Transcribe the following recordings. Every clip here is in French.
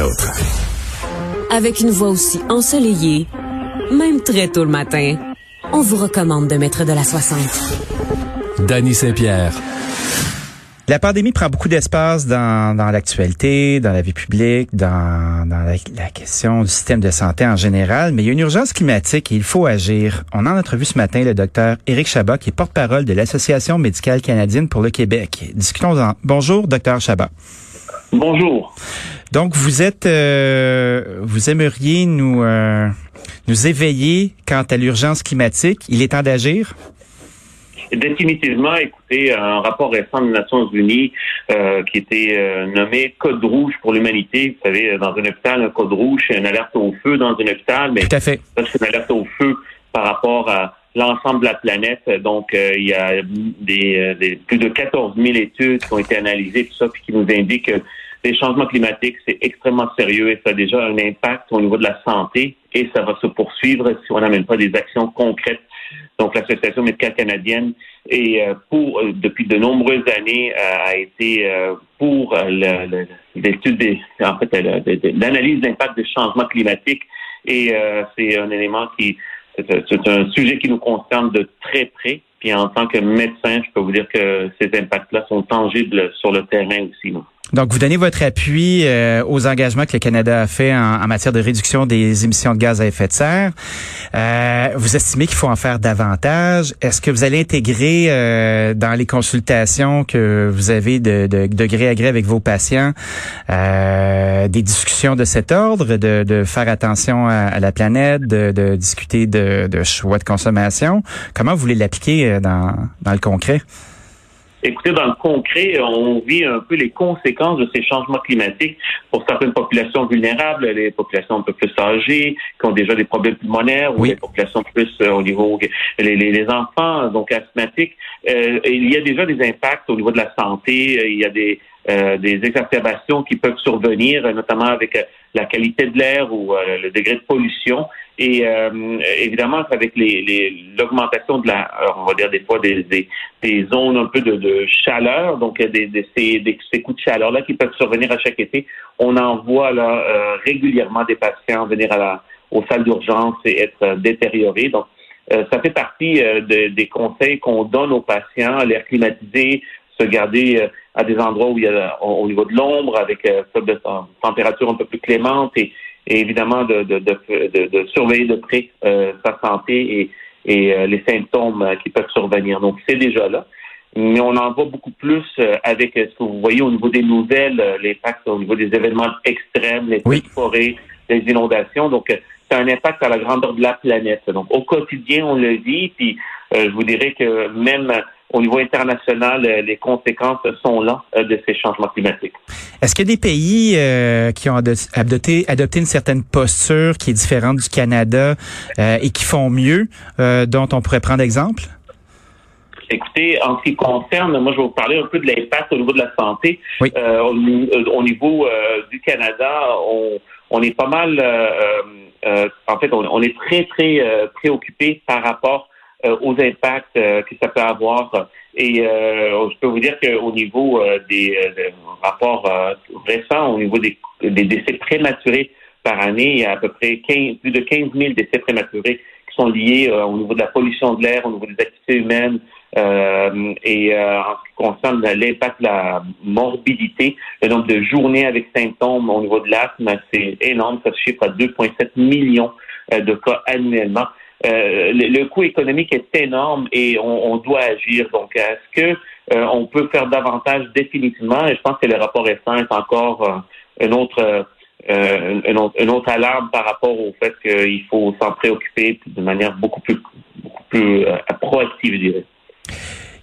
autres. Avec une voix aussi ensoleillée, même très tôt le matin, on vous recommande de mettre de la 60. Danny Saint-Pierre. La pandémie prend beaucoup d'espace dans, dans l'actualité, dans la vie publique, dans, dans la, la, question du système de santé en général, mais il y a une urgence climatique et il faut agir. On a en entrevue ce matin le docteur Éric Chabat, qui est porte-parole de l'Association médicale canadienne pour le Québec. Discutons-en. Bonjour, docteur Chabat. Bonjour. Donc, vous êtes, euh, vous aimeriez nous, euh, nous éveiller quant à l'urgence climatique. Il est temps d'agir? Définitivement, écoutez, un rapport récent des Nations Unies euh, qui était euh, nommé Code rouge pour l'humanité. Vous savez, dans un hôpital, un code rouge, c'est une alerte au feu dans un hôpital, mais c'est une alerte au feu par rapport à l'ensemble de la planète. Donc, euh, il y a des, des, plus de 14 000 études qui ont été analysées, tout ça, puis qui nous indiquent que les changements climatiques, c'est extrêmement sérieux et ça a déjà un impact au niveau de la santé et ça va se poursuivre si on n'amène pas des actions concrètes. Donc, l'Association médicale canadienne et pour depuis de nombreuses années euh, a été euh, pour l'étude en l'analyse d'impact des changements climatiques et euh, c'est un élément qui c'est un sujet qui nous concerne de très près. Puis en tant que médecin, je peux vous dire que ces impacts-là sont tangibles sur le terrain aussi. Donc, vous donnez votre appui euh, aux engagements que le Canada a fait en, matière de réduction des émissions de gaz à effet de serre. Euh, vous estimez qu'il faut en faire davantage. Est-ce que vous allez intégrer euh, dans les consultations que vous avez de, de, gré à gré avec vos patients des discussions de cet ordre, de, de faire attention à, la planète, de, discuter de, de choix de consommation? Comment vous voulez l'appliquer dans, dans le concret? Écoutez, dans le concret, on vit un peu les conséquences de ces changements climatiques pour certaines populations vulnérables, les populations un peu plus âgées, qui ont déjà des problèmes pulmonaires, oui. ou les populations plus euh, au niveau les, les, les enfants, donc asthmatiques. Euh, il y a déjà des impacts au niveau de la santé. Il y a des euh, des exacerbations qui peuvent survenir, notamment avec la qualité de l'air ou euh, le degré de pollution. Et euh, évidemment, avec l'augmentation de la, on va dire des fois des, des, des zones un peu de, de chaleur, donc des, des, ces, ces coups de chaleur là qui peuvent survenir à chaque été, on en voit là euh, régulièrement des patients venir à la, aux salles d'urgence et être détériorés. Donc euh, ça fait partie de, des conseils qu'on donne aux patients, l'air climatisé, se garder à des endroits où il y a au niveau de l'ombre avec euh, température un peu plus clémente et, et évidemment de, de, de, de, surveiller de près euh, sa santé et, et euh, les symptômes qui peuvent survenir. Donc c'est déjà là. Mais on en voit beaucoup plus avec ce que vous voyez au niveau des nouvelles, l'impact au niveau des événements extrêmes, les oui. forêts, les inondations. Donc c'est un impact à la grandeur de la planète. Donc au quotidien, on le vit. Puis je vous dirais que même au niveau international, les conséquences sont là de ces changements climatiques. Est-ce qu'il y a des pays euh, qui ont adopté, adopté une certaine posture qui est différente du Canada euh, et qui font mieux, euh, dont on pourrait prendre exemple? Écoutez, en ce qui concerne, moi, je vais vous parler un peu de l'impact au niveau de la santé. Oui. Euh, au, au, niveau euh, du Canada, on, on, est pas mal, euh, en fait, on, on, est très, très préoccupé par rapport aux impacts que ça peut avoir. Et je peux vous dire qu'au niveau des, des, rapports récents, au niveau des, des, décès prématurés par année, il y a à peu près 15, plus de 15 000 décès prématurés qui sont liés au niveau de la pollution de l'air, au niveau des activités humaines, euh, et euh, en ce qui concerne l'impact de la morbidité, le nombre de journées avec symptômes au niveau de l'asthme, c'est énorme. Ça se chiffre à 2,7 millions euh, de cas annuellement. Le, le, coût économique est énorme et on, on doit agir. Donc, est-ce que on peut faire davantage? Définitivement? Et je pense que le rapport récent est encore un autre euh, une, autre, une, autre, alarme par rapport au fait qu'il faut s'en préoccuper de manière beaucoup plus, beaucoup plus euh, proactive, je dirais.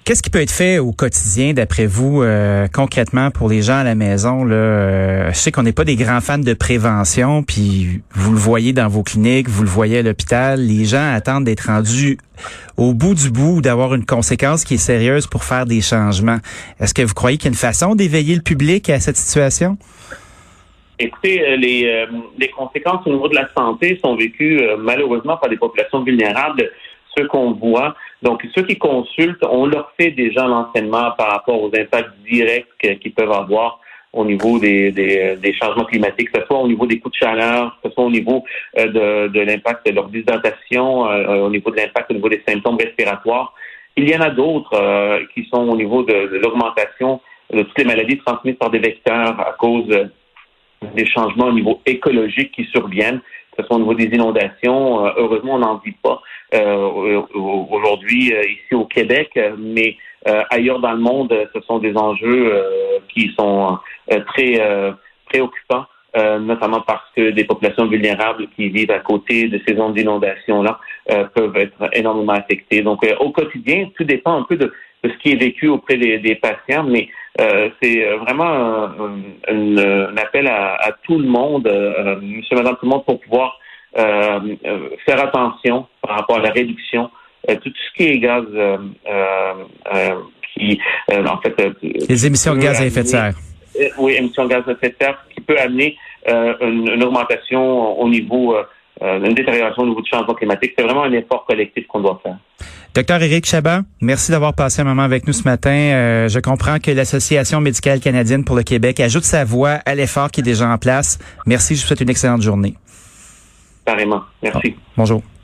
Qu'est-ce qui peut être fait au quotidien, d'après vous, euh, concrètement pour les gens à la maison? Là, euh, je sais qu'on n'est pas des grands fans de prévention, puis vous le voyez dans vos cliniques, vous le voyez à l'hôpital. Les gens attendent d'être rendus au bout du bout, d'avoir une conséquence qui est sérieuse pour faire des changements. Est-ce que vous croyez qu'il y a une façon d'éveiller le public à cette situation? Écoutez, les, euh, les conséquences au niveau de la santé sont vécues euh, malheureusement par des populations vulnérables, ceux qu'on voit. Donc, ceux qui consultent, on leur fait déjà l'enseignement par rapport aux impacts directs qu'ils peuvent avoir au niveau des, des, changements climatiques, que ce soit au niveau des coups de chaleur, que ce soit au niveau de, de l'impact de leur dyshydratation, au niveau de l'impact au niveau des symptômes respiratoires. Il y en a d'autres qui sont au niveau de, de l'augmentation de toutes les maladies transmises par des vecteurs à cause des changements au niveau écologique qui surviennent, ce soit au niveau des inondations. heureusement, on n'en vit pas aujourd'hui ici au Québec, mais euh, ailleurs dans le monde, ce sont des enjeux euh, qui sont euh, très préoccupants. notamment parce que des populations vulnérables qui vivent à côté de ces zones d'inondation-là peuvent être énormément affectées. Donc, au quotidien, tout dépend un peu de, ce qui est vécu auprès des, patients, mais c'est vraiment un, appel à, tout le monde, monsieur, madame, tout le monde, pour pouvoir faire attention par rapport à la réduction euh, tout ce qui est gaz euh, euh, qui, en fait... Les émissions de gaz à effet de serre. oui, émissions de gaz à effet de serre qui peut amener une, augmentation au niveau... une détérioration au niveau du changement climatique. C'est vraiment un effort collectif qu'on doit faire. Docteur Éric Chabat, merci d'avoir passé un moment avec nous ce matin. je comprends que l'Association médicale canadienne pour le Québec ajoute sa voix à l'effort qui est déjà en place. Merci, je vous souhaite une excellente journée. Carrément. Merci. bonjour.